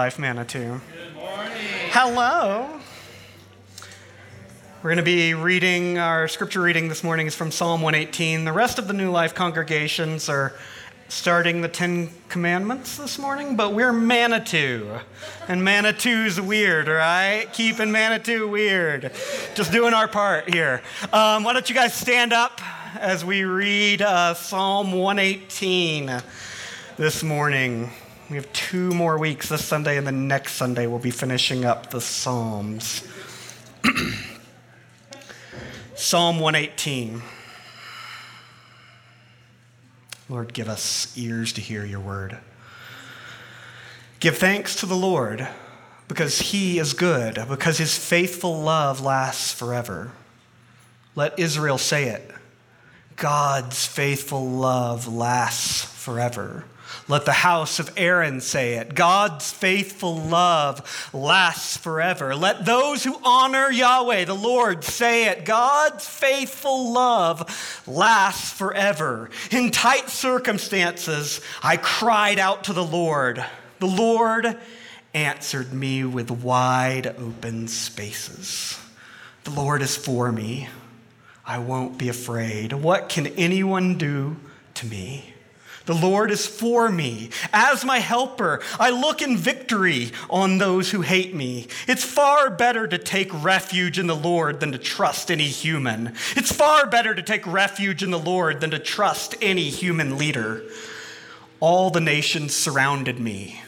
Life Manitou. Good morning. Hello. We're going to be reading, our scripture reading this morning is from Psalm 118. The rest of the New Life congregations are starting the Ten Commandments this morning, but we're Manitou. And Manitou's weird, right? Keeping Manitou weird. Just doing our part here. Um, why don't you guys stand up as we read uh, Psalm 118 this morning? We have two more weeks this Sunday, and the next Sunday we'll be finishing up the Psalms. Psalm 118. Lord, give us ears to hear your word. Give thanks to the Lord because he is good, because his faithful love lasts forever. Let Israel say it God's faithful love lasts forever. Let the house of Aaron say it. God's faithful love lasts forever. Let those who honor Yahweh, the Lord, say it. God's faithful love lasts forever. In tight circumstances, I cried out to the Lord. The Lord answered me with wide open spaces. The Lord is for me. I won't be afraid. What can anyone do to me? The Lord is for me. As my helper, I look in victory on those who hate me. It's far better to take refuge in the Lord than to trust any human. It's far better to take refuge in the Lord than to trust any human leader. All the nations surrounded me,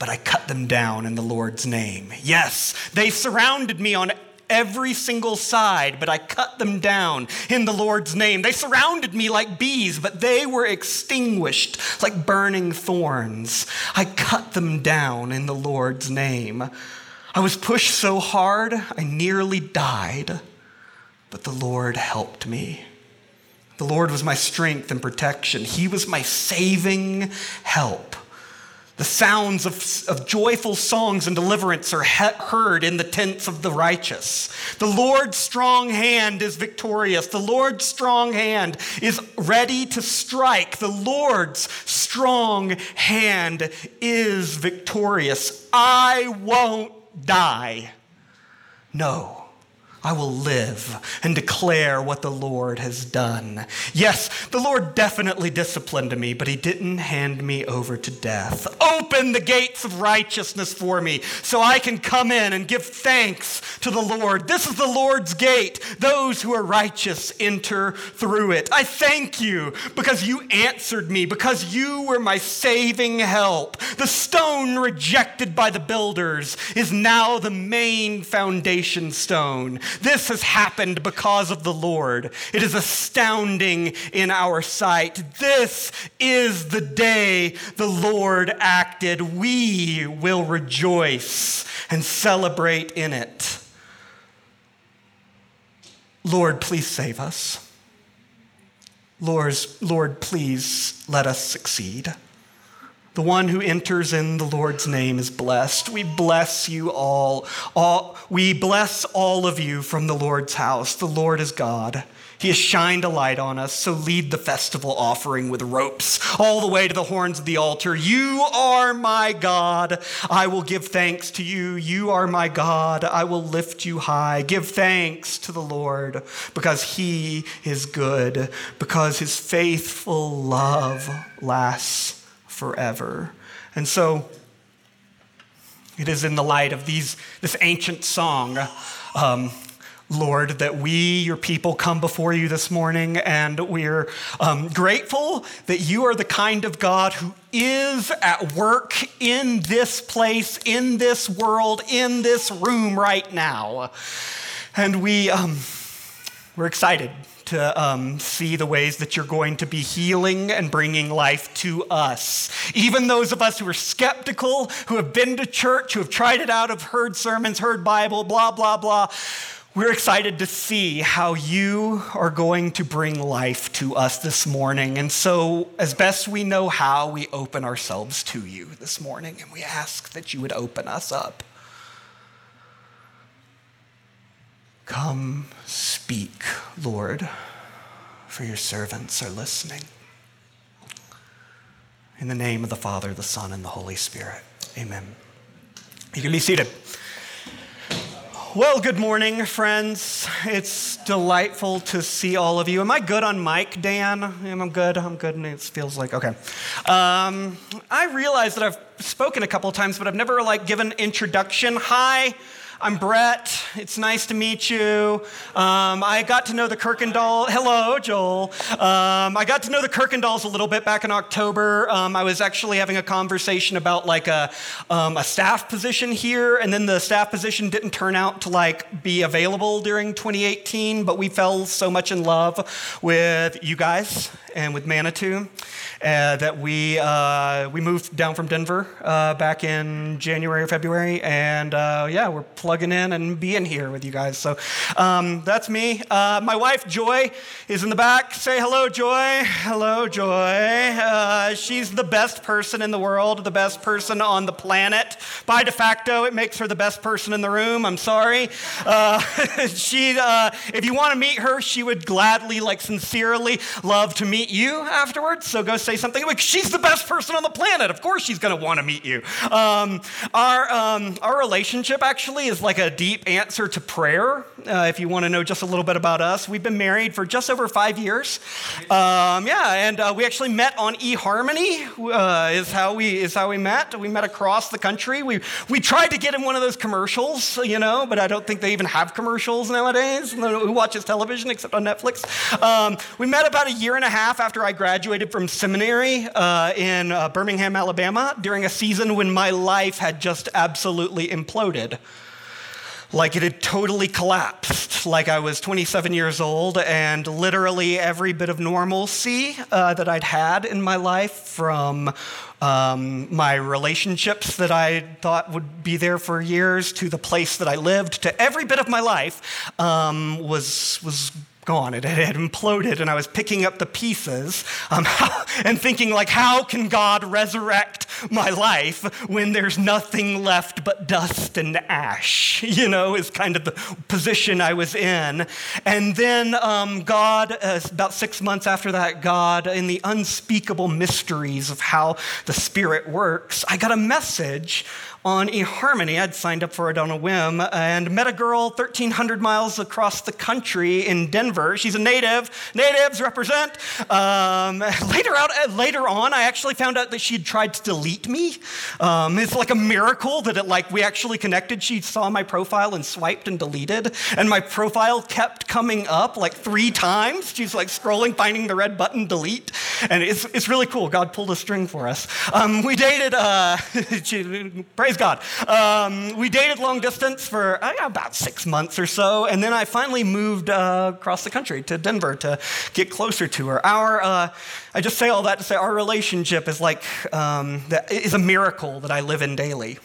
but I cut them down in the Lord's name. Yes, they surrounded me on every single side, but I cut them down in the Lord's name. They surrounded me like bees, but they were extinguished like burning thorns. I cut them down in the Lord's name. I was pushed so hard, I nearly died, but the Lord helped me. The Lord was my strength and protection, He was my saving help. The sounds of, of joyful songs and deliverance are he- heard in the tents of the righteous. The Lord's strong hand is victorious. The Lord's strong hand is ready to strike. The Lord's strong hand is victorious. I won't die. No. I will live and declare what the Lord has done. Yes, the Lord definitely disciplined me, but he didn't hand me over to death. Open the gates of righteousness for me so I can come in and give thanks to the Lord. This is the Lord's gate. Those who are righteous enter through it. I thank you because you answered me, because you were my saving help. The stone rejected by the builders is now the main foundation stone. This has happened because of the Lord. It is astounding in our sight. This is the day the Lord acted. We will rejoice and celebrate in it. Lord, please save us. Lord, Lord, please let us succeed. The one who enters in the Lord's name is blessed. We bless you all. all. We bless all of you from the Lord's house. The Lord is God. He has shined a light on us, so lead the festival offering with ropes all the way to the horns of the altar. You are my God. I will give thanks to you. You are my God. I will lift you high. Give thanks to the Lord because he is good, because his faithful love lasts forever. And so it is in the light of these, this ancient song, um, Lord, that we, your people, come before you this morning, and we're um, grateful that you are the kind of God who is at work in this place, in this world, in this room right now. And we, um, we're excited to um, see the ways that you're going to be healing and bringing life to us. Even those of us who are skeptical, who have been to church, who have tried it out, have heard sermons, heard Bible, blah, blah, blah. We're excited to see how you are going to bring life to us this morning. And so, as best we know how, we open ourselves to you this morning and we ask that you would open us up. Come speak, Lord, for your servants are listening. In the name of the Father, the Son, and the Holy Spirit, amen. You can be seated. Well, good morning, friends. It's delightful to see all of you. Am I good on mic, Dan? Am I good? I'm good, and it feels like okay. Um, I realize that I've spoken a couple times, but I've never like given introduction. Hi. I'm Brett. It's nice to meet you. Um, I got to know the Kirkendall. Hello, Joel. Um, I got to know the Kirkendalls a little bit back in October. Um, I was actually having a conversation about like a, um, a staff position here, and then the staff position didn't turn out to like be available during 2018. But we fell so much in love with you guys and with Manitou uh, that we uh, we moved down from Denver uh, back in January or February, and uh, yeah, we're plugging in and being here with you guys. So um, that's me. Uh, my wife Joy is in the back. Say hello, Joy. Hello, Joy. Uh, she's the best person in the world, the best person on the planet. By de facto, it makes her the best person in the room. I'm sorry. she, if you want to meet her, she would gladly, like sincerely, love to meet you afterwards. So go say something like, she's the best person on the planet. Of course she's going to want to meet you. Um, our, um, our relationship actually is like a deep answer to prayer. Uh, if you want to know just a little bit about us, we've been married for just over five years. Um, yeah, and uh, we actually met on eHarmony. Uh, is how we is how we met. We met across the country. We we tried to get in one of those commercials, you know, but I don't think they even have commercials nowadays. Who watches television except on Netflix? Um, we met about a year and a half after I graduated from seminary uh, in uh, Birmingham, Alabama, during a season when my life had just absolutely imploded. Like it had totally collapsed, like I was 27 years old, and literally every bit of normalcy uh, that I'd had in my life from um, my relationships that I thought would be there for years to the place that I lived to every bit of my life um, was, was gone. It had imploded, and I was picking up the pieces um, and thinking, like, how can God resurrect my life when there's nothing left but dust and ash? You know, is kind of the position I was in. And then um, God, uh, about six months after that, God, in the unspeakable mysteries of how the Spirit works, I got a message on eHarmony. I'd signed up for it on a whim and met a girl 1,300 miles across the country in Denver. She's a native. Natives represent. Um, later, out, uh, later on, I actually found out that she had tried to delete me. Um, it's like a miracle that it, like we actually connected. She saw my profile and swiped and deleted, and my profile kept coming up like three times. She's like scrolling, finding the red button, delete, and it's, it's really cool. God pulled a string for us. Um, we dated. Uh, praise God. Um, we dated long distance for uh, about six months or so, and then I finally moved uh, across the country to Denver to get closer to her. Our, uh, I just say all that to say our relationship is like um, is a miracle that I live in daily.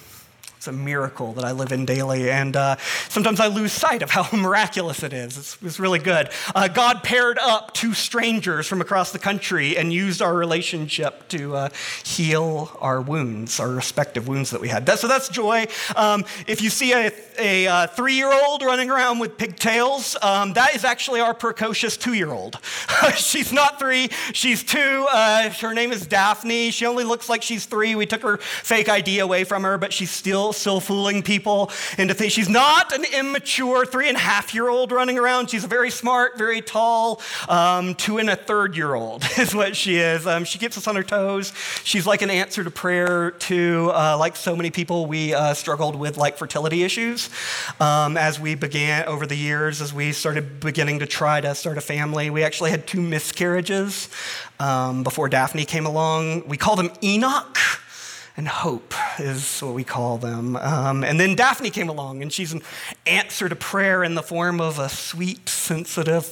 It's a miracle that I live in daily, and uh, sometimes I lose sight of how miraculous it is. It's, it's really good. Uh, God paired up two strangers from across the country and used our relationship to uh, heal our wounds, our respective wounds that we had. That, so that's joy. Um, if you see a, a uh, three year old running around with pigtails, um, that is actually our precocious two year old. she's not three, she's two. Uh, her name is Daphne. She only looks like she's three. We took her fake ID away from her, but she's still still fooling people into thinking she's not an immature three and a half year old running around. She's a very smart, very tall, um, two and a third year old is what she is. Um, she keeps us on her toes. She's like an answer to prayer to, uh, like so many people, we uh, struggled with like fertility issues um, as we began over the years, as we started beginning to try to start a family. We actually had two miscarriages um, before Daphne came along. We call them Enoch and hope is what we call them. Um, and then Daphne came along, and she's an answer to prayer in the form of a sweet, sensitive,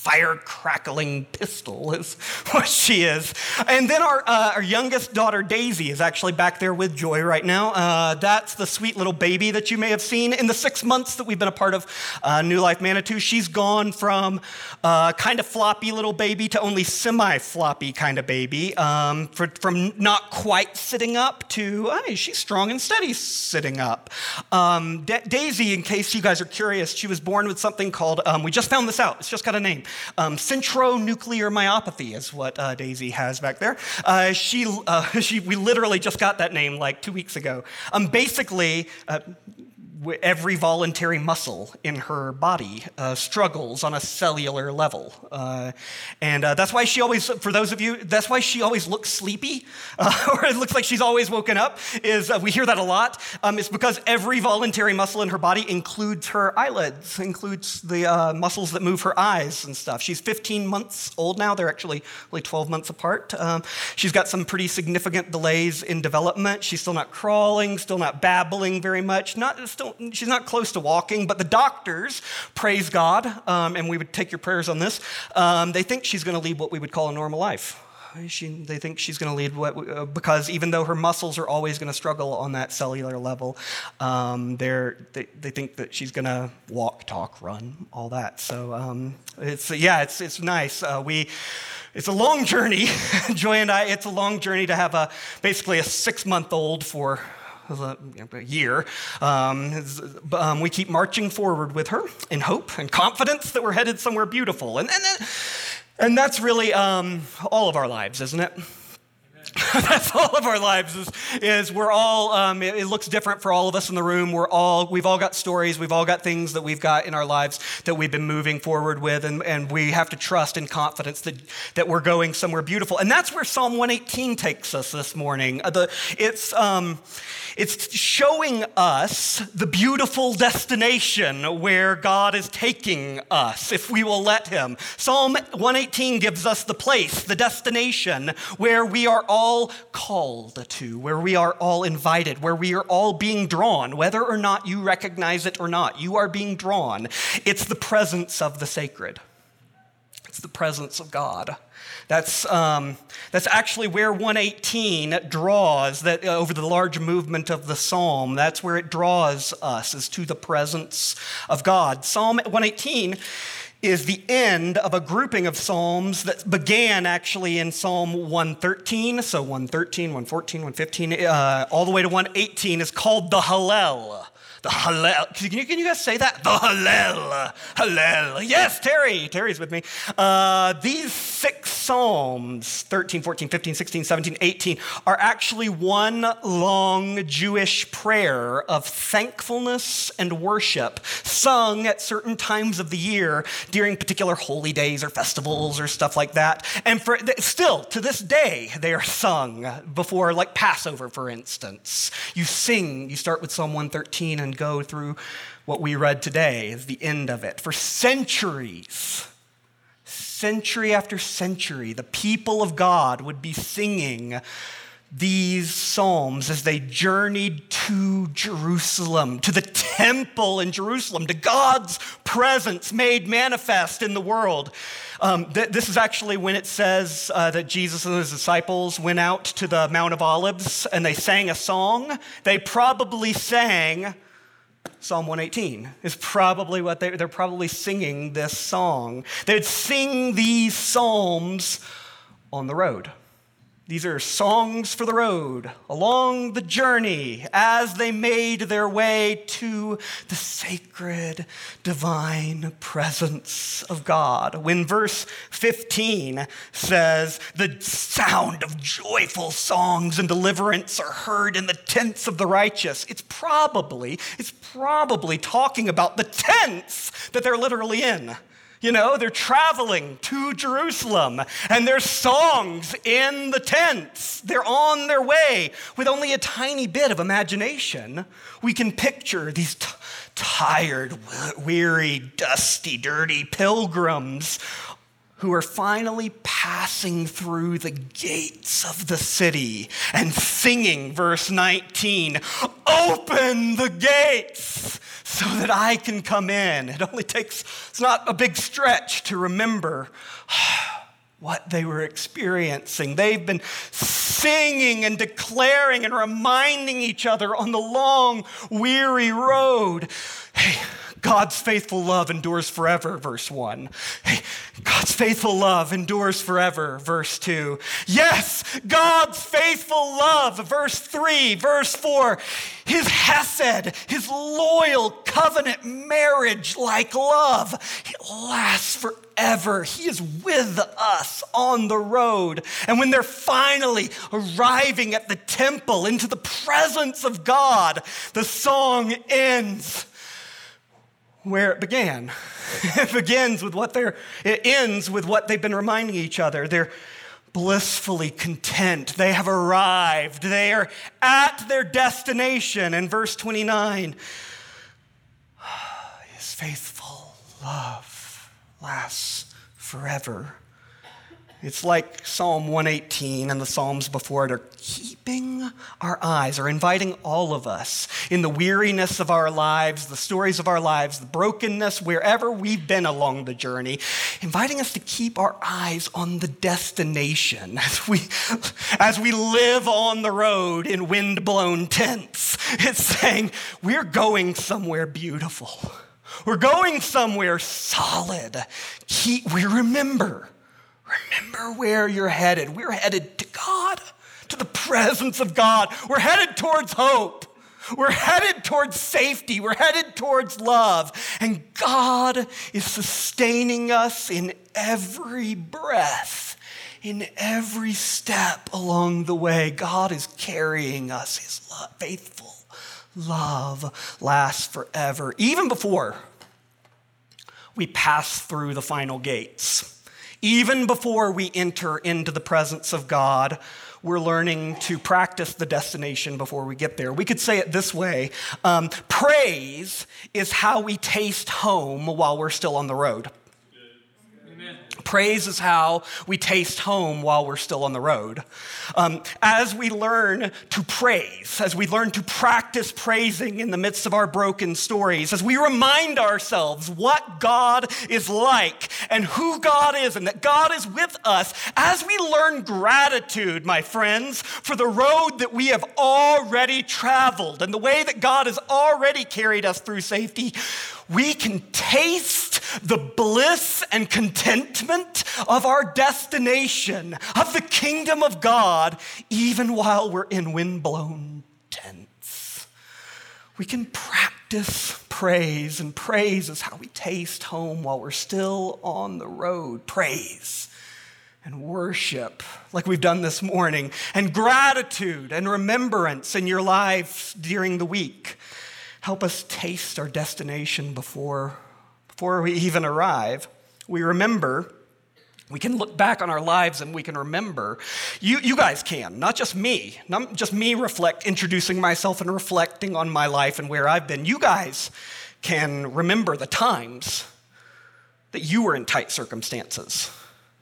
fire crackling pistol is what she is. And then our, uh, our youngest daughter, Daisy, is actually back there with Joy right now. Uh, that's the sweet little baby that you may have seen. In the six months that we've been a part of uh, New Life Manitou, she's gone from uh, kind of floppy little baby to only semi floppy kind of baby, um, for, from not quite sitting up to, hey, she's strong and steady sitting up. Um, Daisy, in case you guys are curious, she was born with something called, um, we just found this out, it's just got a name Um, centronuclear myopathy is what uh, Daisy has back there. Uh, she, uh, she, we literally just got that name like two weeks ago. Um, basically, uh, every voluntary muscle in her body uh, struggles on a cellular level. Uh, and uh, that's why she always, for those of you, that's why she always looks sleepy, or it looks like she's always woken up, is uh, we hear that a lot. Um, it's because every voluntary muscle in her body includes her eyelids, includes the uh, muscles that move her eyes and stuff. She's 15 months old now. They're actually only 12 months apart. Um, she's got some pretty significant delays in development. She's still not crawling, still not babbling very much, not still she's not close to walking, but the doctors, praise God, um, and we would take your prayers on this, um, they think she's going to lead what we would call a normal life. She, they think she's going to lead what, uh, because even though her muscles are always going to struggle on that cellular level, um, they, they think that she's going to walk, talk, run, all that. So um, it's yeah, it's it's nice. Uh, we it's a long journey, Joy and I. It's a long journey to have a basically a six month old for year. Um, um, we keep marching forward with her in hope and confidence that we're headed somewhere beautiful. And, and, and that's really um, all of our lives, isn't it? That's all of our lives is, is we're all, um, it, it, looks different for all of us in the room. We're all, we've all got stories. We've all got things that we've got in our lives that we've been moving forward with. And, and we have to trust and confidence that, that we're going somewhere beautiful. And that's where Psalm 118 takes us this morning. Uh, the, it's, um, it's showing us the beautiful destination where God is taking us if we will let Him. Psalm 118 gives us the place, the destination where we are all called to, where we are all invited, where we are all being drawn, whether or not you recognize it or not. You are being drawn. It's the presence of the sacred, it's the presence of God. That's, um, that's actually where 118 draws, that uh, over the large movement of the psalm, that's where it draws us, is to the presence of God. Psalm 118 is the end of a grouping of psalms that began actually in Psalm 113. So 113, 114, 115, uh, all the way to 118 is called the Hallel. The Hallel. Can you, can you guys say that? The Hallel. Hallel. Yes, Terry. Terry's with me. Uh, these six Psalms, 13, 14, 15, 16, 17, 18, are actually one long Jewish prayer of thankfulness and worship sung at certain times of the year during particular holy days or festivals or stuff like that. And for, still, to this day, they are sung before, like Passover, for instance. You sing, you start with Psalm 113 and go through what we read today is the end of it. For centuries, century after century, the people of God would be singing these psalms as they journeyed to Jerusalem, to the temple in Jerusalem, to God's presence made manifest in the world. Um, th- this is actually when it says uh, that Jesus and his disciples went out to the Mount of Olives and they sang a song. They probably sang, Psalm 118 is probably what they, they're probably singing this song. They'd sing these psalms on the road. These are songs for the road, along the journey, as they made their way to the sacred, divine presence of God. When verse 15 says, The sound of joyful songs and deliverance are heard in the tents of the righteous, it's probably, it's probably talking about the tents that they're literally in. You know, they're traveling to Jerusalem and there's songs in the tents. They're on their way. With only a tiny bit of imagination, we can picture these t- tired, weary, dusty, dirty pilgrims who are finally passing through the gates of the city and singing, verse 19, Open the gates so that I can come in. It only takes, it's not a big stretch to remember what they were experiencing. They've been singing and declaring and reminding each other on the long, weary road hey, God's faithful love endures forever, verse 1. Hey, God's faithful love endures forever, verse 2. Yes, God's faithful love, verse 3, verse 4. His hesed, his loyal covenant marriage like love, it lasts forever. He is with us on the road. And when they're finally arriving at the temple into the presence of God, the song ends where it began. it begins with what they're, it ends with what they've been reminding each other. They're blissfully content. They have arrived. They are at their destination. In verse 29, his faithful love lasts forever. It's like Psalm 118 and the Psalms before it are keeping our eyes, are inviting all of us in the weariness of our lives, the stories of our lives, the brokenness, wherever we've been along the journey, inviting us to keep our eyes on the destination as we, as we live on the road in wind-blown tents. It's saying, we're going somewhere beautiful. We're going somewhere solid. Keep, we remember Remember where you're headed. We're headed to God, to the presence of God. We're headed towards hope. We're headed towards safety. We're headed towards love. And God is sustaining us in every breath, in every step along the way. God is carrying us. His love, faithful love lasts forever, even before we pass through the final gates. Even before we enter into the presence of God, we're learning to practice the destination before we get there. We could say it this way um, praise is how we taste home while we're still on the road. Praise is how we taste home while we're still on the road. Um, as we learn to praise, as we learn to practice praising in the midst of our broken stories, as we remind ourselves what God is like and who God is and that God is with us, as we learn gratitude, my friends, for the road that we have already traveled and the way that God has already carried us through safety, we can taste the bliss and contentment of our destination, of the kingdom of God, even while we're in windblown tents. We can practice praise, and praise is how we taste home while we're still on the road. Praise and worship, like we've done this morning, and gratitude and remembrance in your lives during the week. Help us taste our destination before, before we even arrive. We remember, we can look back on our lives and we can remember. You, you guys can, not just me, not just me reflect, introducing myself and reflecting on my life and where I've been. You guys can remember the times that you were in tight circumstances,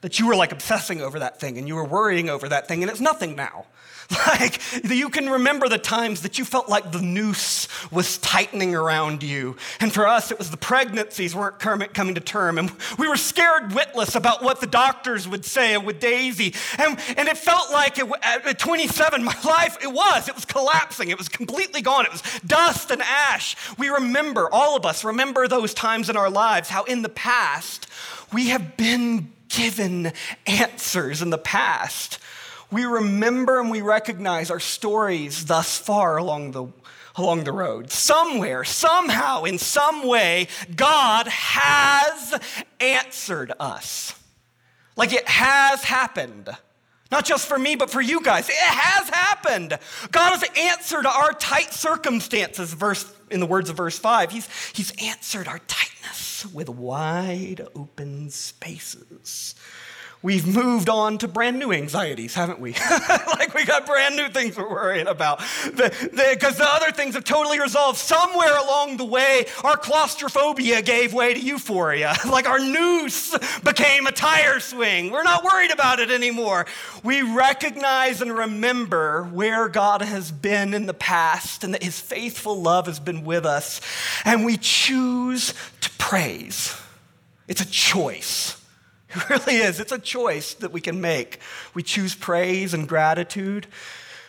that you were like obsessing over that thing and you were worrying over that thing, and it's nothing now. Like you can remember the times that you felt like the noose was tightening around you. And for us, it was the pregnancies weren't coming to term. And we were scared witless about what the doctors would say with Daisy. And, and it felt like it, at 27, my life, it was. It was collapsing. It was completely gone. It was dust and ash. We remember, all of us remember those times in our lives, how in the past we have been given answers in the past we remember and we recognize our stories thus far along the, along the road. Somewhere, somehow, in some way, God has answered us. Like it has happened. Not just for me, but for you guys. It has happened. God has answered our tight circumstances, verse, in the words of verse 5. He's, he's answered our tightness with wide open spaces we've moved on to brand new anxieties, haven't we? like we got brand new things we're worrying about. Because the, the, other things have totally resolved. Somewhere along the way, our claustrophobia gave way to euphoria. like our noose became a tire swing. We're not worried about it anymore. We recognize and remember where God has been in the past and that his faithful love has been with us. And we choose to praise. It's a choice. It really is. It's a choice that we can make. We choose praise and gratitude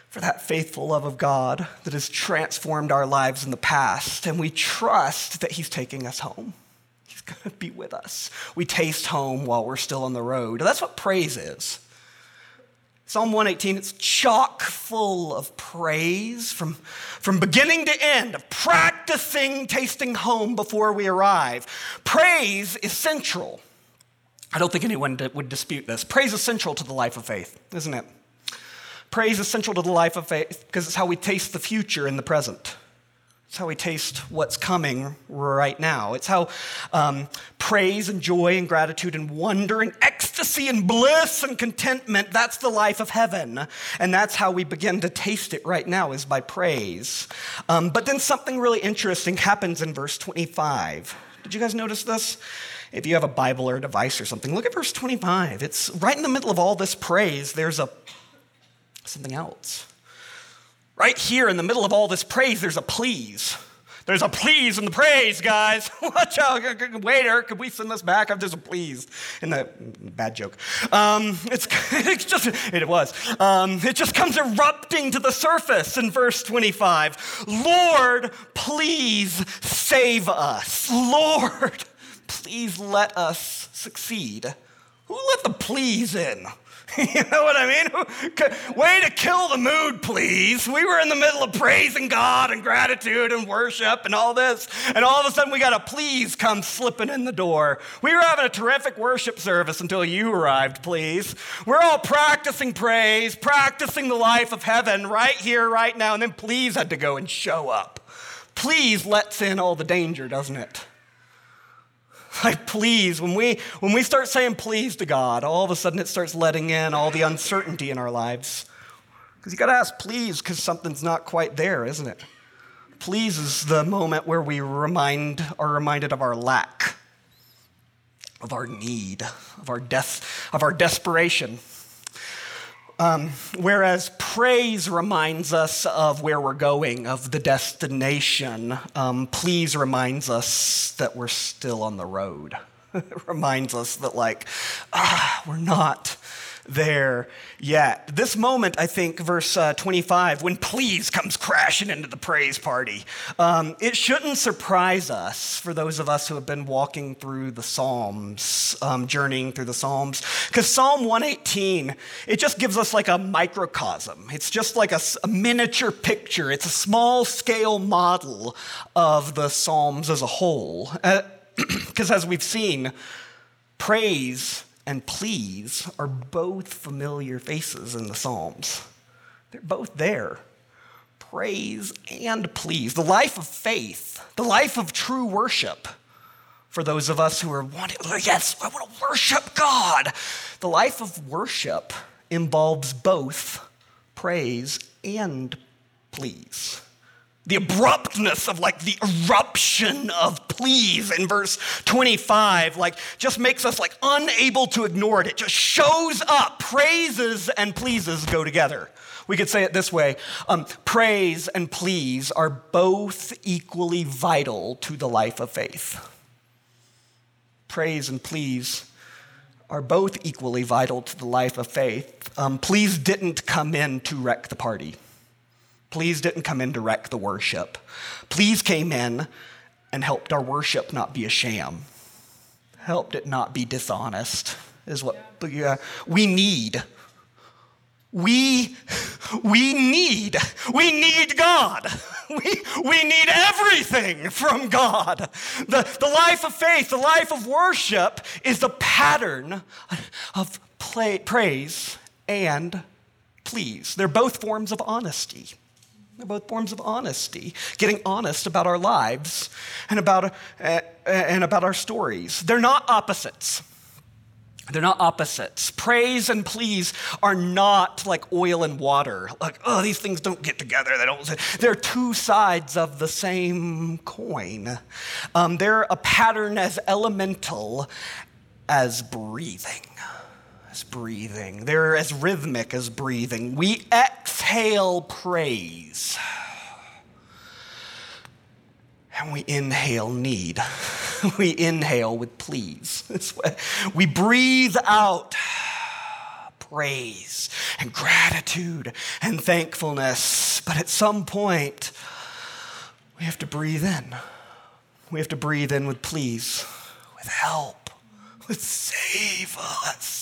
for that faithful love of God that has transformed our lives in the past, and we trust that He's taking us home. He's going to be with us. We taste home while we're still on the road. That's what praise is. Psalm 118, it's chock full of praise from, from beginning to end, of practicing tasting home before we arrive. Praise is central. I don't think anyone would dispute this. Praise is central to the life of faith, isn't it? Praise is central to the life of faith because it's how we taste the future in the present. It's how we taste what's coming right now. It's how um, praise and joy and gratitude and wonder and ecstasy and bliss and contentment, that's the life of heaven. And that's how we begin to taste it right now, is by praise. Um, but then something really interesting happens in verse 25. Did you guys notice this? If you have a Bible or a device or something, look at verse 25. It's right in the middle of all this praise, there's a something else. Right here in the middle of all this praise, there's a please. There's a please in the praise, guys. Watch out, waiter. Could we send this back? There's a please in the bad joke. Um, it's, it's just it was. Um, it just comes erupting to the surface in verse 25. Lord, please save us. Lord, please let us succeed. Who let the please in? you know what I mean? Way to kill the mood, please. We were in the middle of praising God and gratitude and worship and all this, and all of a sudden we got a please come slipping in the door. We were having a terrific worship service until you arrived, please. We're all practicing praise, practicing the life of heaven right here, right now, and then please had to go and show up. Please lets in all the danger, doesn't it? Like, please, when we, when we start saying please to God, all of a sudden it starts letting in all the uncertainty in our lives. Because you got to ask please because something's not quite there, isn't it? Please is the moment where we remind, are reminded of our lack, of our need, of our, death, of our desperation. Um, whereas praise reminds us of where we're going, of the destination. Um, please reminds us that we're still on the road. it reminds us that, like, ah, we're not there yet. This moment, I think, verse uh, 25, when please comes crashing into the praise party, um, it shouldn't surprise us for those of us who have been walking through the Psalms, um, journeying through the Psalms, because Psalm 118, it just gives us like a microcosm. It's just like a, a miniature picture, it's a small scale model of the Psalms as a whole. Because uh, as we've seen, praise and please are both familiar faces in the Psalms. They're both there. Praise and please. The life of faith, the life of true worship. For those of us who are wanting, yes, I want to worship God. The life of worship involves both praise and please the abruptness of like the eruption of please in verse 25 like just makes us like unable to ignore it. It just shows up. Praises and pleases go together. We could say it this way um, praise and please are both equally vital to the life of faith. Praise and please are both equally vital to the life of faith. Um, please didn't come in to wreck the party Please didn't come in wreck the worship. Please came in and helped our worship not be a sham, helped it not be dishonest, is what yeah, we need. We, we need, we need God. We, we need everything from God. The, the life of faith, the life of worship is the pattern of play, praise and please. They're both forms of honesty. They're both forms of honesty, getting honest about our lives and about, uh, and about our stories. They're not opposites. They're not opposites. Praise and please are not like oil and water. Like, oh, these things don't get together. They don't. They're two sides of the same coin. Um, they're a pattern as elemental as breathing as breathing. They're as rhythmic as breathing. We exhale praise. And we inhale need. we inhale with please. We breathe out praise and gratitude and thankfulness. But at some point, we have to breathe in. We have to breathe in with please, with help, save us.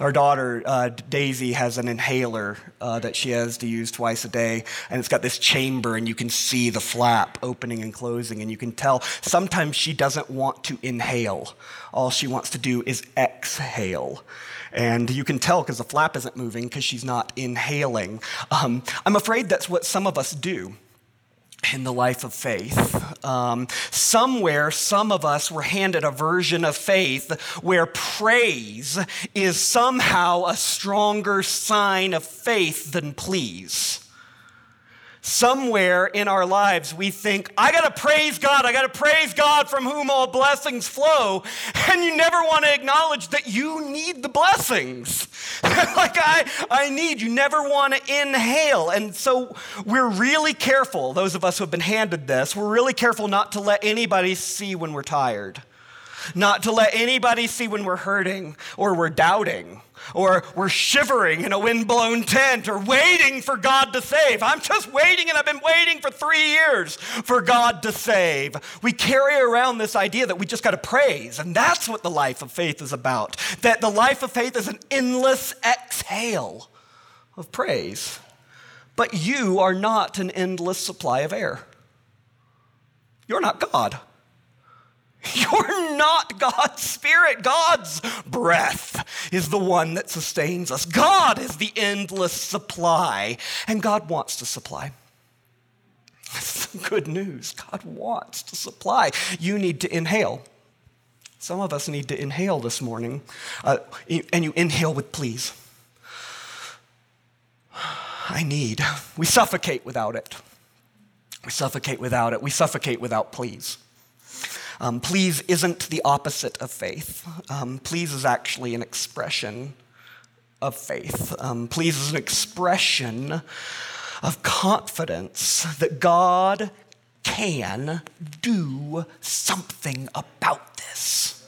Our daughter, uh, Daisy, has an inhaler uh, that she has to use twice a day, and it's got this chamber, and you can see the flap opening and closing, and you can tell sometimes she doesn't want to inhale. All she wants to do is exhale. And you can tell because the flap isn't moving because she's not inhaling. Um, I'm afraid that's what some of us do in the life of faith. Um, somewhere, some of us were handed a version of faith where praise is somehow a stronger sign of faith than please somewhere in our lives we think, I got to praise God, I got to praise God from whom all blessings flow. And you never want to acknowledge that you need the blessings. like I, I need, you never want to inhale. And so we're really careful, those of us who have been handed this, we're really careful not to let anybody see when we're tired, not to let anybody see when we're hurting or we're doubting or we're shivering in a windblown tent or waiting for God to save. I'm just waiting and I've been waiting for three years for God to save. We carry around this idea that we just got to praise, and that's what the life of faith is about. That the life of faith is an endless exhale of praise. But you are not an endless supply of air. You're not God. You're not God's spirit. God's breath is the one that sustains us. God is the endless supply, and God wants to supply. That's good news. God wants to supply. You need to inhale. Some of us need to inhale this morning, uh, and you inhale with please. I need. We suffocate without it. We suffocate without it. We suffocate without please. Um, please isn't the opposite of faith. Um, please is actually an expression of faith. Um, please is an expression of confidence that God can do something about this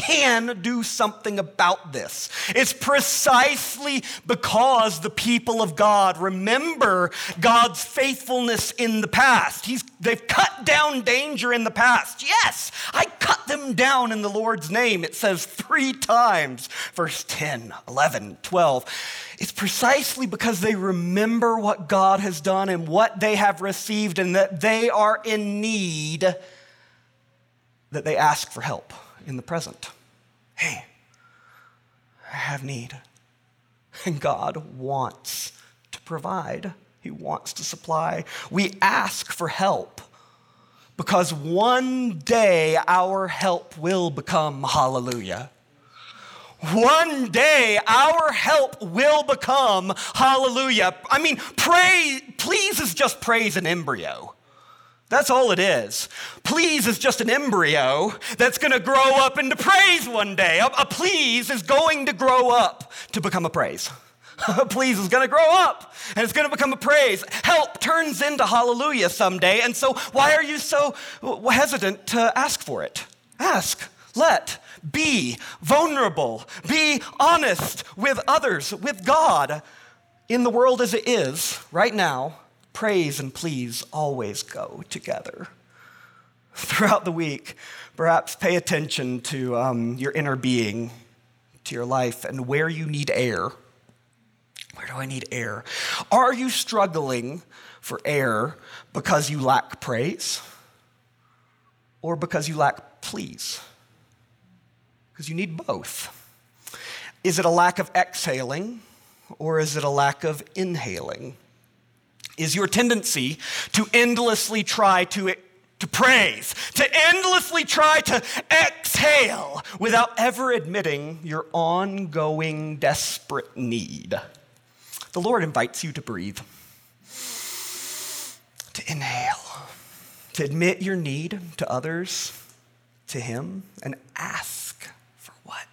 can do something about this. It's precisely because the people of God remember God's faithfulness in the past. He's, they've cut down danger in the past. Yes, I cut them down in the Lord's name. It says three times, verse 10, 11, 12. It's precisely because they remember what God has done and what they have received and that they are in need that they ask for help in the present. Hey, I have need. And God wants to provide, He wants to supply. We ask for help because one day our help will become hallelujah. One day our help will become hallelujah. I mean, pray, please is just praise an embryo. That's all it is. Please is just an embryo that's going to grow up into praise one day. A, a please is going to grow up to become a praise. A please is going to grow up and it's going to become a praise. Help turns into hallelujah someday. And so, why are you so hesitant to ask for it? Ask, let, be vulnerable, be honest with others, with God. In the world as it is right now, praise and please always go together. Throughout the week, perhaps pay attention to um, your inner being, to your life, and where you need air. Where do I need air? Are you struggling for air because you lack praise or because you lack please? Because you need both. Is it a lack of exhaling or is it a lack of inhaling? Is your tendency to endlessly try to, to praise, to endlessly try to exhale without ever admitting your ongoing desperate need. The Lord invites you to breathe, to inhale, to admit your need to others, to Him, and ask for what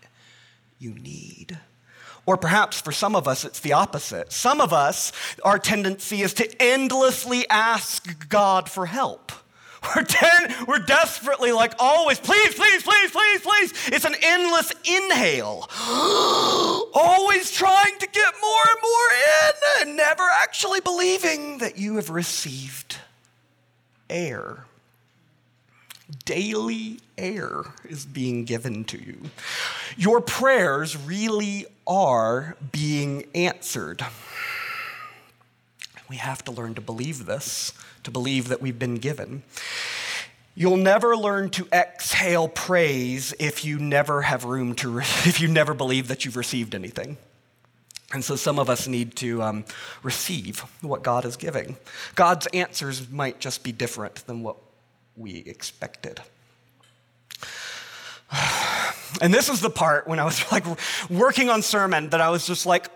you need. Or perhaps for some of us, it's the opposite. Some of us, our tendency is to endlessly ask God for help. We're, ten, we're desperately like always, please, please, please, please, please. It's an endless inhale. always trying to get more and more in and never actually believing that you have received air. Daily air is being given to you. Your prayers really are being answered. We have to learn to believe this, to believe that we've been given. You'll never learn to exhale praise if you never have room to, re- if you never believe that you've received anything. And so some of us need to um, receive what God is giving. God's answers might just be different than what we expected. And this is the part when I was like working on sermon that I was just like,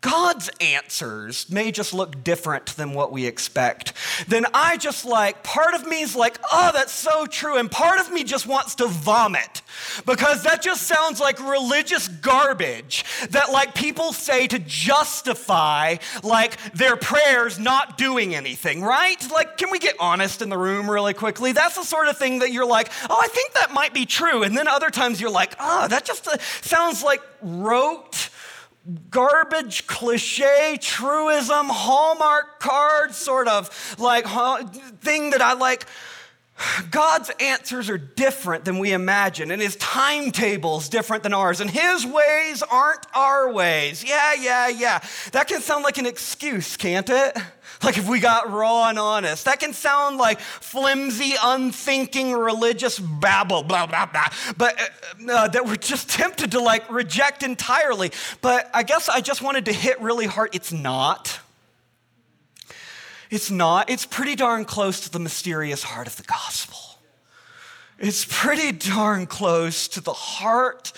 God's answers may just look different than what we expect. Then I just like, part of me is like, oh, that's so true. And part of me just wants to vomit because that just sounds like religious garbage that like people say to justify like their prayers not doing anything, right? Like, can we get honest in the room really quickly? That's the sort of thing that you're like, oh, I think that might be true. And then other times you're like, oh, that just uh, sounds like rote garbage, cliche, truism, Hallmark card sort of like thing that I like. God's answers are different than we imagine, and his timetable is different than ours, and his ways aren't our ways. Yeah, yeah, yeah. That can sound like an excuse, can't it? Like if we got raw and honest. That can sound like flimsy, unthinking religious babble, blah, blah, blah. But uh, uh, that we're just tempted to like reject entirely. But I guess I just wanted to hit really hard. It's not. It's not. It's pretty darn close to the mysterious heart of the gospel. It's pretty darn close to the heart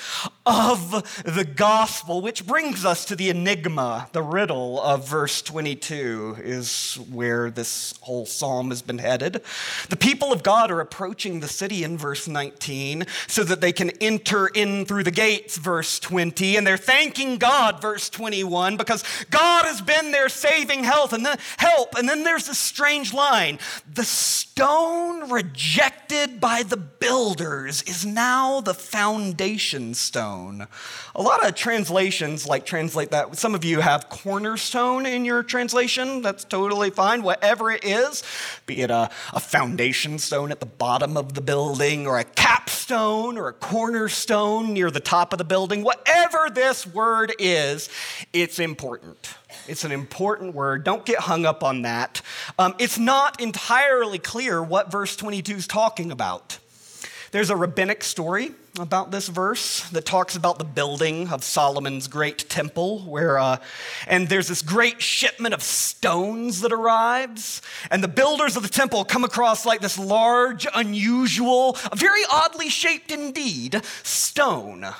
of the gospel, which brings us to the enigma, the riddle of verse 22 is where this whole psalm has been headed. The people of God are approaching the city in verse 19 so that they can enter in through the gates, verse 20, and they're thanking God, verse 21, because God has been their saving health and then help. And then there's this strange line. The stone rejected by the builders is now the foundation stone. A lot of translations like translate that. Some of you have cornerstone in your translation. That's totally fine. Whatever it is, be it a, a foundation stone at the bottom of the building, or a capstone, or a cornerstone near the top of the building, whatever this word is, it's important. It's an important word. Don't get hung up on that. Um, it's not entirely clear what verse 22 is talking about. There's a rabbinic story about this verse that talks about the building of Solomon's great temple, where, uh, and there's this great shipment of stones that arrives, and the builders of the temple come across like this large, unusual, very oddly shaped indeed, stone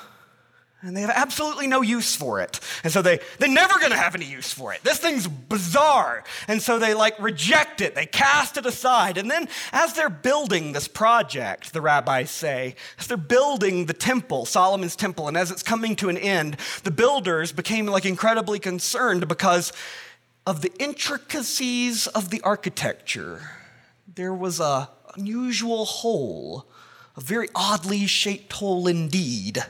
and they have absolutely no use for it. And so they, they're never gonna have any use for it. This thing's bizarre. And so they like reject it, they cast it aside. And then as they're building this project, the rabbis say, as they're building the temple, Solomon's temple, and as it's coming to an end, the builders became like incredibly concerned because of the intricacies of the architecture. There was a unusual hole, a very oddly shaped hole indeed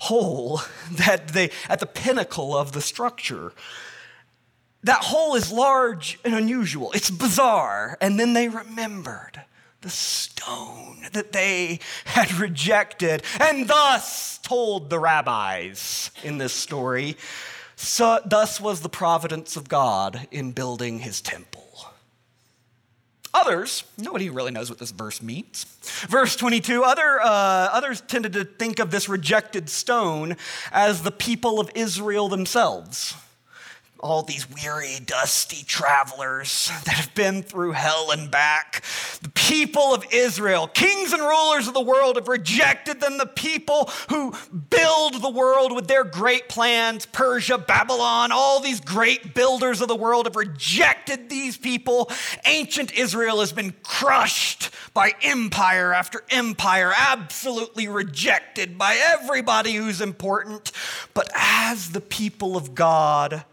hole that they at the pinnacle of the structure. That hole is large and unusual. It's bizarre. And then they remembered the stone that they had rejected and thus told the rabbis in this story. So, thus was the providence of God in building his temple. Others, nobody really knows what this verse means. Verse 22, other, uh, others tended to think of this rejected stone as the people of Israel themselves all these weary, dusty travelers that have been through hell and back. The people of Israel, kings and rulers of the world, have rejected them. The people who build the world with their great plans, Persia, Babylon, all these great builders of the world have rejected these people. Ancient Israel has been crushed by empire after empire, absolutely rejected by everybody who's important. But as the people of God,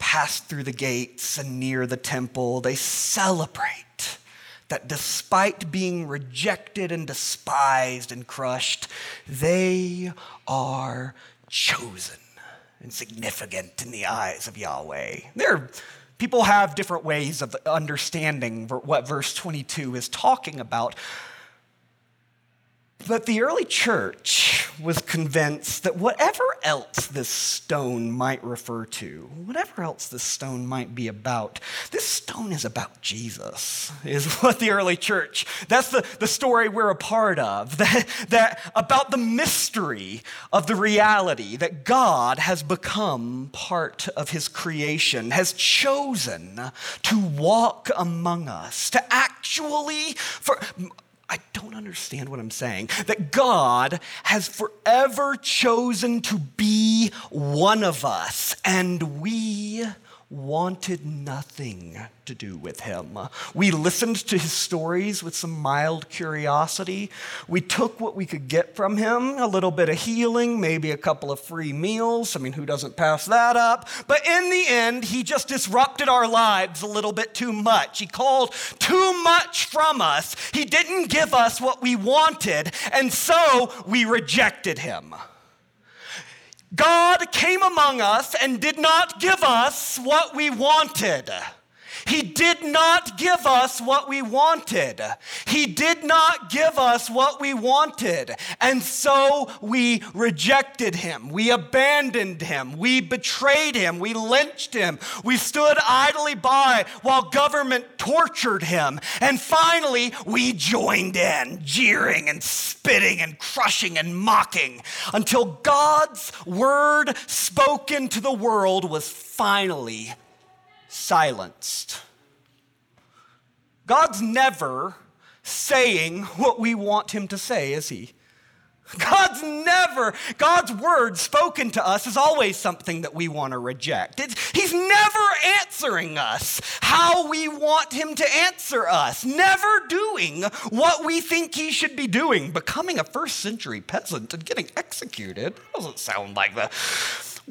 pass through the gates and near the temple, they celebrate that despite being rejected and despised and crushed, they are chosen and significant in the eyes of Yahweh. There, people have different ways of understanding what verse 22 is talking about. But the early church was convinced that whatever else this stone might refer to, whatever else this stone might be about, this stone is about Jesus, is what the early church, that's the, the story we're a part of, that, that about the mystery of the reality that God has become part of his creation, has chosen to walk among us, to actually, for I don't understand what I'm saying. That God has forever chosen to be one of us, and we wanted nothing to do with him. We listened to his stories with some mild curiosity. We took what we could get from him a little bit of healing, maybe a couple of free meals. I mean, who doesn't pass that up? But in the end, he just disrupted our lives a little bit too much. He called too much from us. He didn't give us what we wanted, and so we rejected him. God came among us and did not give us what we wanted. He did not give us what we wanted. He did not give us what we wanted. And so we rejected him. We abandoned him. We betrayed him. We lynched him. We stood idly by while government tortured him. And finally, we joined in, jeering and spitting and crushing and mocking until God's word spoken to the world was finally silenced. God's never saying what we want him to say, is he? God's never, God's word spoken to us is always something that we want to reject. It's, he's never answering us how we want him to answer us, never doing what we think he should be doing. Becoming a first century peasant and getting executed doesn't sound like the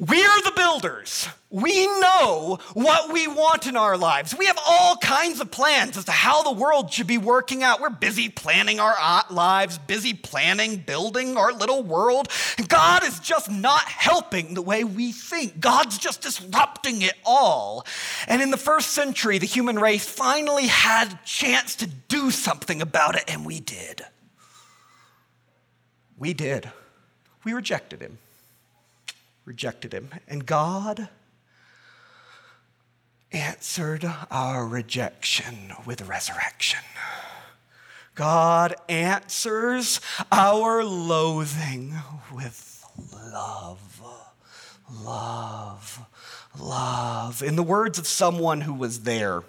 we're the builders. We know what we want in our lives. We have all kinds of plans as to how the world should be working out. We're busy planning our uh, lives, busy planning, building our little world. God is just not helping the way we think. God's just disrupting it all. And in the first century, the human race finally had a chance to do something about it, and we did. We did. We rejected him rejected him. And God answered our rejection with resurrection. God answers our loathing with love. Love. Love. In the words of someone who was there,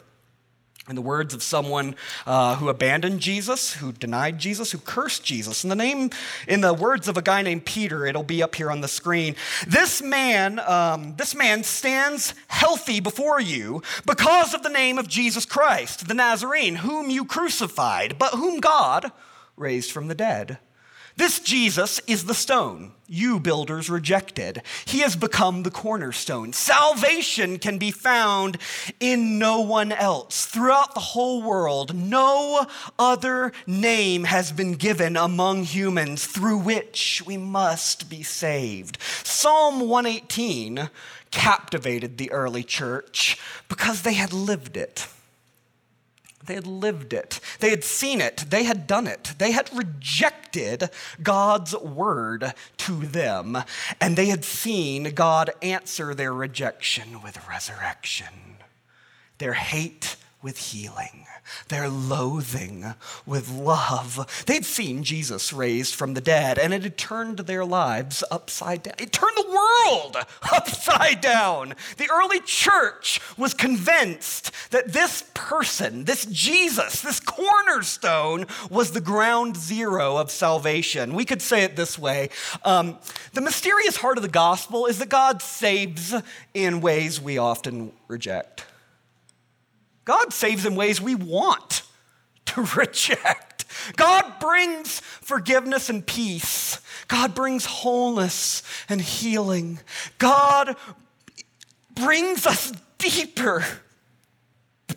in the words of someone uh, who abandoned Jesus, who denied Jesus, who cursed Jesus. In the name, in the words of a guy named Peter, it'll be up here on the screen. This man, um, this man stands healthy before you because of the name of Jesus Christ, the Nazarene, whom you crucified, but whom God raised from the dead. This Jesus is the stone you builders rejected. He has become the cornerstone. Salvation can be found in no one else. Throughout the whole world, no other name has been given among humans through which we must be saved. Psalm 118 captivated the early church because they had lived it. They had lived it. They had seen it. They had done it. They had rejected God's word to them. And they had seen God answer their rejection with resurrection. Their hate with healing, their loathing with love. They'd seen Jesus raised from the dead, and it had turned their lives upside down. It turned the world upside down. The early church was convinced that this person, this Jesus, this cornerstone, was the ground zero of salvation. We could say it this way um, The mysterious heart of the gospel is that God saves in ways we often reject. God saves in ways we want to reject. God brings forgiveness and peace. God brings wholeness and healing. God brings us deeper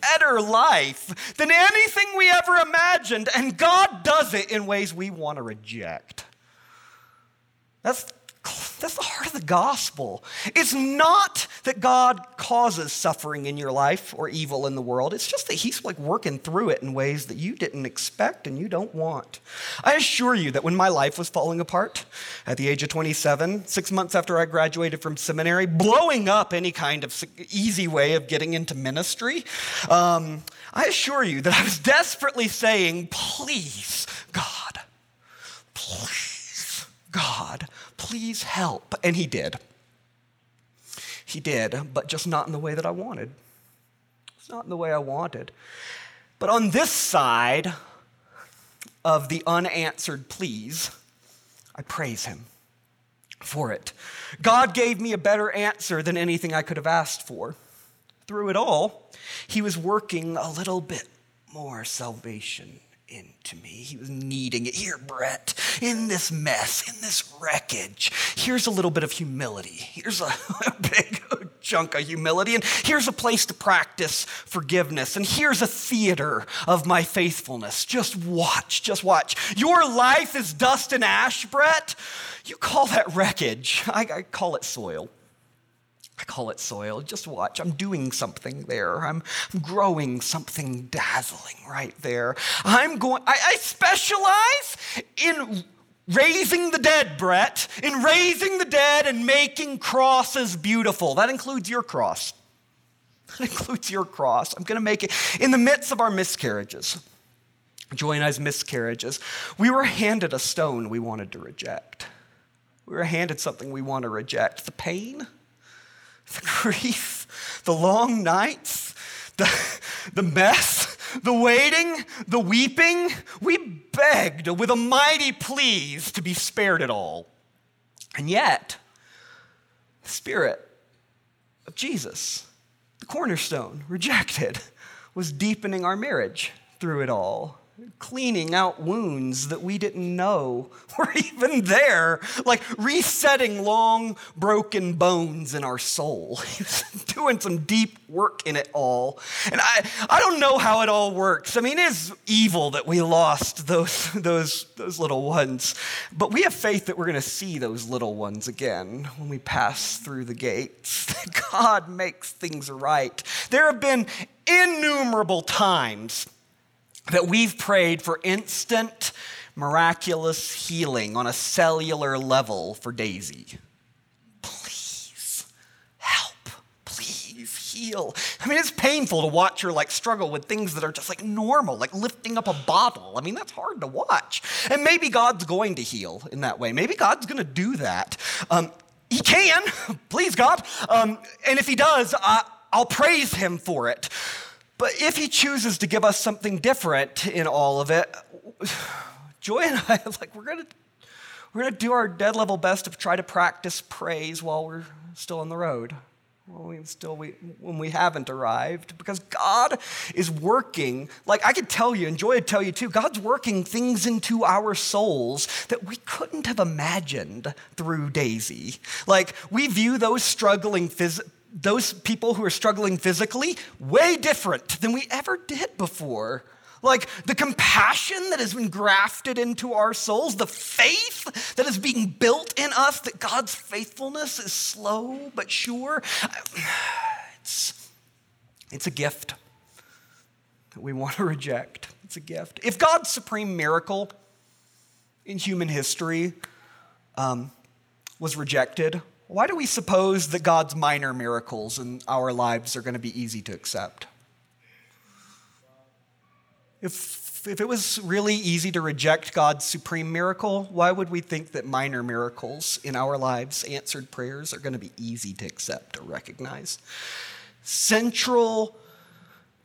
better life than anything we ever imagined, and God does it in ways we want to reject. That's that's the heart of the gospel. It's not that God causes suffering in your life or evil in the world. It's just that He's like working through it in ways that you didn't expect and you don't want. I assure you that when my life was falling apart at the age of 27, six months after I graduated from seminary, blowing up any kind of easy way of getting into ministry, um, I assure you that I was desperately saying, Please, God, please, God please help. And he did. He did, but just not in the way that I wanted. It's not in the way I wanted. But on this side of the unanswered please, I praise him for it. God gave me a better answer than anything I could have asked for. Through it all, he was working a little bit more salvation into me. He was needing it. Here, Brett, in this mess, in this wreckage, here's a little bit of humility. Here's a, big chunk of humility. And here's a place to practice forgiveness. And here's a theater of my faithfulness. Just watch, just watch. Your life is dust and ash, Brett. You call that wreckage. I, I call it soil. I call it soil. Just watch. I'm doing something there. I'm, growing something dazzling right there. I'm going, I, I specialize in raising the dead, Brett, in raising the dead and making crosses beautiful. That includes your cross. That includes your cross. I'm going to make it in the midst of our miscarriages. Joy and I's miscarriages. We were handed a stone we wanted to reject. We were handed something we want to reject the pain the grief, the long nights, the, the mess, the waiting, the weeping. We begged with a mighty pleas to be spared it all. And yet, the Spirit of Jesus, the cornerstone, rejected, was deepening our marriage through it all cleaning out wounds that we didn't know were even there, like resetting long broken bones in our soul. Doing some deep work in it all. And I, I don't know how it all works. I mean, it is evil that we lost those, those, those little ones, but we have faith that we're going to see those little ones again when we pass through the gates. God makes things right. There have been innumerable times that we've prayed for instant, miraculous healing on a cellular level for Daisy. Please help. Please heal. I mean, it's painful to watch her like struggle with things that are just like normal, like lifting up a bottle. I mean, that's hard to watch. And maybe God's going to heal in that way. Maybe God's going to do that. Um, he can, please God. Um, and if he does, I, I'll praise him for it. But if he chooses to give us something different in all of it, Joy and I, like, we're gonna, we're gonna do our dead level best to try to practice praise while we're still on the road. When we still we, when we haven't arrived, because God is working. Like I could tell you, and Joy would tell you too. God's working things into our souls that we couldn't have imagined through Daisy. Like we view those struggling phys- those people who are struggling physically way different than we ever did before. Like the compassion that has been grafted into our souls, the faith that is being built in us, that God's faithfulness is slow but sure. It's, it's a gift that we want to reject. It's a gift. If God's supreme miracle in human history um, was rejected, why do we suppose that God's minor miracles in our lives are going to be easy to accept? If, if it was really easy to reject God's supreme miracle, why would we think that minor miracles in our lives, answered prayers, are going to be easy to accept or recognize? Central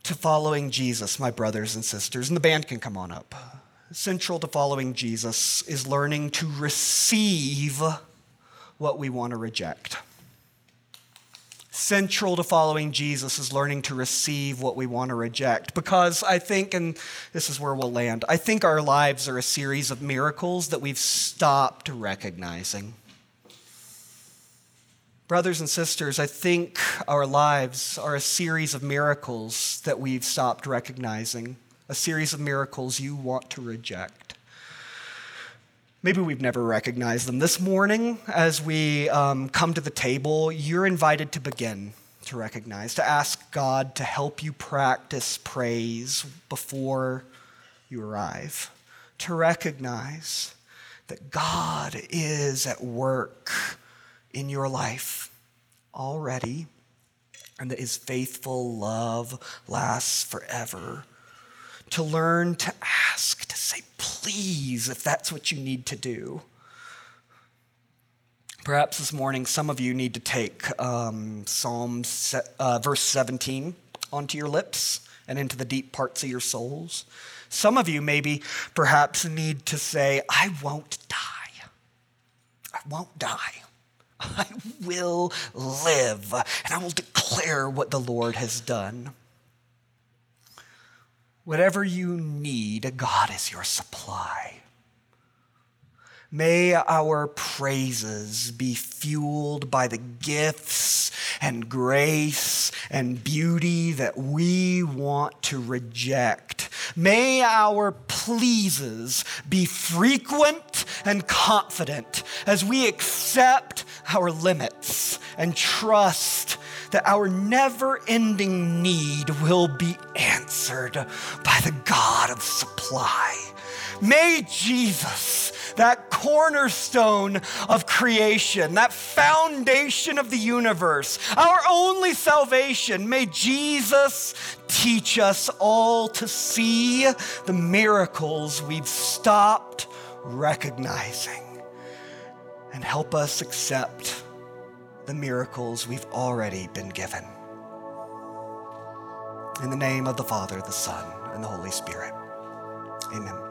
to following Jesus, my brothers and sisters, and the band can come on up. Central to following Jesus is learning to receive what we want to reject. Central to following Jesus is learning to receive what we want to reject. Because I think, and this is where we'll land, I think our lives are a series of miracles that we've stopped recognizing. Brothers and sisters, I think our lives are a series of miracles that we've stopped recognizing, a series of miracles you want to reject. Maybe we've never recognized them. This morning, as we um, come to the table, you're invited to begin to recognize, to ask God to help you practice praise before you arrive, to recognize that God is at work in your life already, and that his faithful love lasts forever. To learn to ask, to say please if that's what you need to do. Perhaps this morning, some of you need to take um, Psalm se- uh, verse 17 onto your lips and into the deep parts of your souls. Some of you maybe perhaps need to say, I won't die. I won't die. I will live and I will declare what the Lord has done. Whatever you need, God is your supply. May our praises be fueled by the gifts and grace and beauty that we want to reject. May our pleases be frequent and confident as we accept our limits and trust that our never ending need will be answered by the God of supply. May Jesus, that cornerstone of creation, that foundation of the universe, our only salvation, may Jesus teach us all to see the miracles we've stopped recognizing and help us accept the miracles we've already been given. In the name of the Father, the Son, and the Holy Spirit. Amen.